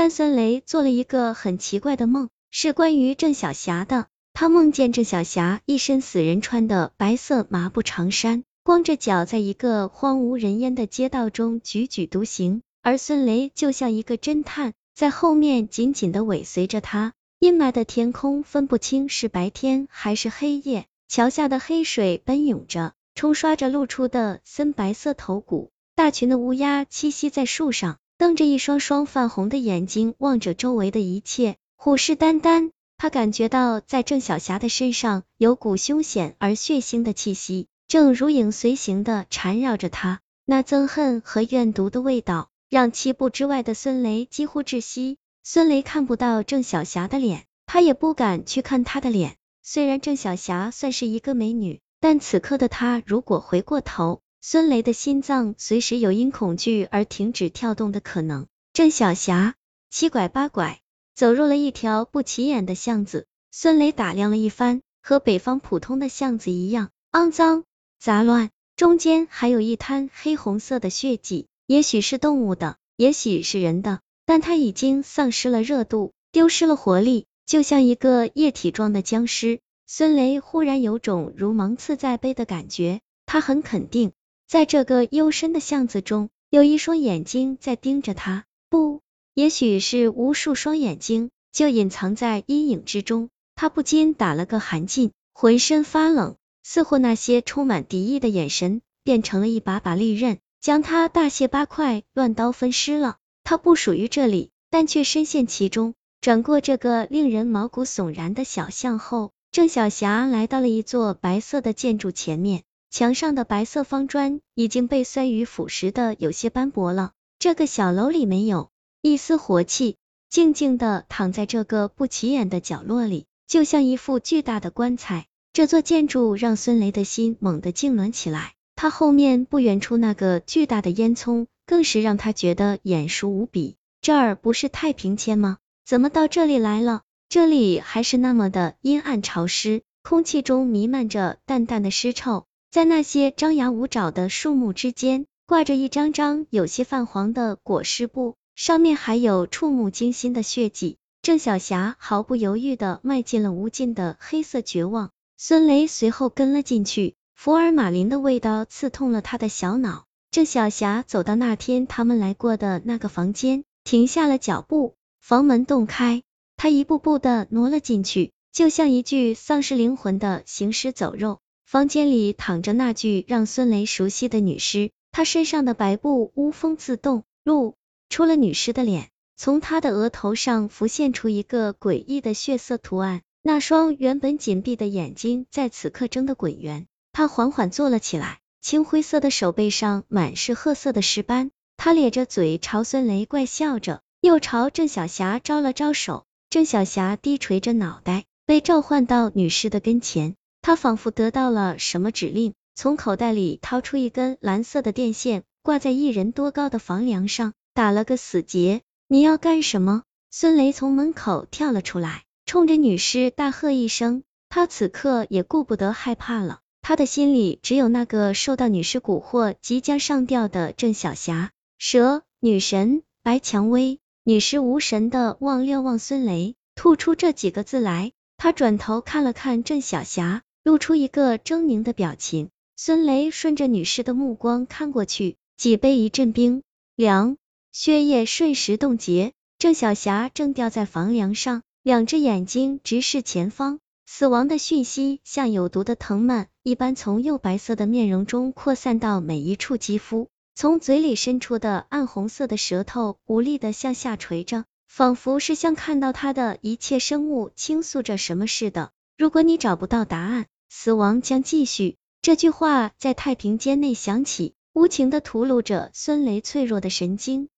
但孙雷做了一个很奇怪的梦，是关于郑晓霞的。他梦见郑晓霞一身死人穿的白色麻布长衫，光着脚在一个荒无人烟的街道中踽踽独行，而孙雷就像一个侦探，在后面紧紧的尾随着他。阴霾的天空分不清是白天还是黑夜，桥下的黑水奔涌着，冲刷着露出的森白色头骨。大群的乌鸦栖息在树上，瞪着一双双泛红的眼睛望着周围的一切，虎视眈眈。他感觉到在郑晓霞的身上有股凶险而血腥的气息，正如影随形的缠绕着他。那憎恨和怨毒的味道，让七步之外的孙雷几乎窒息。孙雷看不到郑晓霞的脸，他也不敢去看她的脸。虽然郑晓霞算是一个美女，但此刻的她如果回过头，孙雷的心脏随时有因恐惧而停止跳动的可能。郑晓霞七拐八拐走入了一条不起眼的巷子，孙雷打量了一番，和北方普通的巷子一样，肮脏杂乱，中间还有一滩黑红色的血迹，也许是动物的，也许是人的。但它已经丧失了热度，丢失了活力，就像一个液体状的僵尸。孙雷忽然有种如芒刺在背的感觉，他很肯定，在这个幽深的巷子中，有一双眼睛在盯着他，不，也许是无数双眼睛，就隐藏在阴影之中。他不禁打了个寒噤，浑身发冷，似乎那些充满敌意的眼神变成了一把把利刃，将他大卸八块，乱刀分尸了。他不属于这里，但却深陷其中。转过这个令人毛骨悚然的小巷后，郑晓霞来到了一座白色的建筑前面，墙上的白色方砖已经被酸雨腐蚀的有些斑驳了。这个小楼里没有一丝活气，静静的躺在这个不起眼的角落里，就像一副巨大的棺材。这座建筑让孙雷的心猛地痉挛起来，他后面不远处那个巨大的烟囱。更是让他觉得眼熟无比。这儿不是太平间吗？怎么到这里来了？这里还是那么的阴暗潮湿，空气中弥漫着淡淡的尸臭。在那些张牙舞爪的树木之间，挂着一张张有些泛黄的裹尸布，上面还有触目惊心的血迹。郑晓霞毫不犹豫的迈进了无尽的黑色绝望。孙雷随后跟了进去，福尔马林的味道刺痛了他的小脑。郑晓霞走到那天他们来过的那个房间，停下了脚步。房门洞开，她一步步的挪了进去，就像一具丧失灵魂的行尸走肉。房间里躺着那具让孙雷熟悉的女尸，她身上的白布无风自动露出了女尸的脸，从她的额头上浮现出一个诡异的血色图案，那双原本紧闭的眼睛在此刻睁得滚圆。她缓缓坐了起来。青灰色的手背上满是褐色的尸斑，他咧着嘴朝孙雷怪笑着，又朝郑晓霞招了招手。郑晓霞低垂着脑袋，被召唤到女尸的跟前，他仿佛得到了什么指令，从口袋里掏出一根蓝色的电线，挂在一人多高的房梁上，打了个死结。你要干什么？孙雷从门口跳了出来，冲着女尸大喝一声。他此刻也顾不得害怕了。他的心里只有那个受到女尸蛊惑、即将上吊的郑晓霞。蛇女神白蔷薇，女尸无神的望了望孙雷，吐出这几个字来。他转头看了看郑晓霞，露出一个狰狞的表情。孙雷顺着女尸的目光看过去，脊背一阵冰凉，血液瞬时冻结。郑晓霞正吊在房梁上，两只眼睛直视前方。死亡的讯息像有毒的藤蔓一般从幼白色的面容中扩散到每一处肌肤，从嘴里伸出的暗红色的舌头无力的向下垂着，仿佛是向看到他的一切生物倾诉着什么似的。如果你找不到答案，死亡将继续。这句话在太平间内响起，无情的屠戮着孙雷脆弱的神经。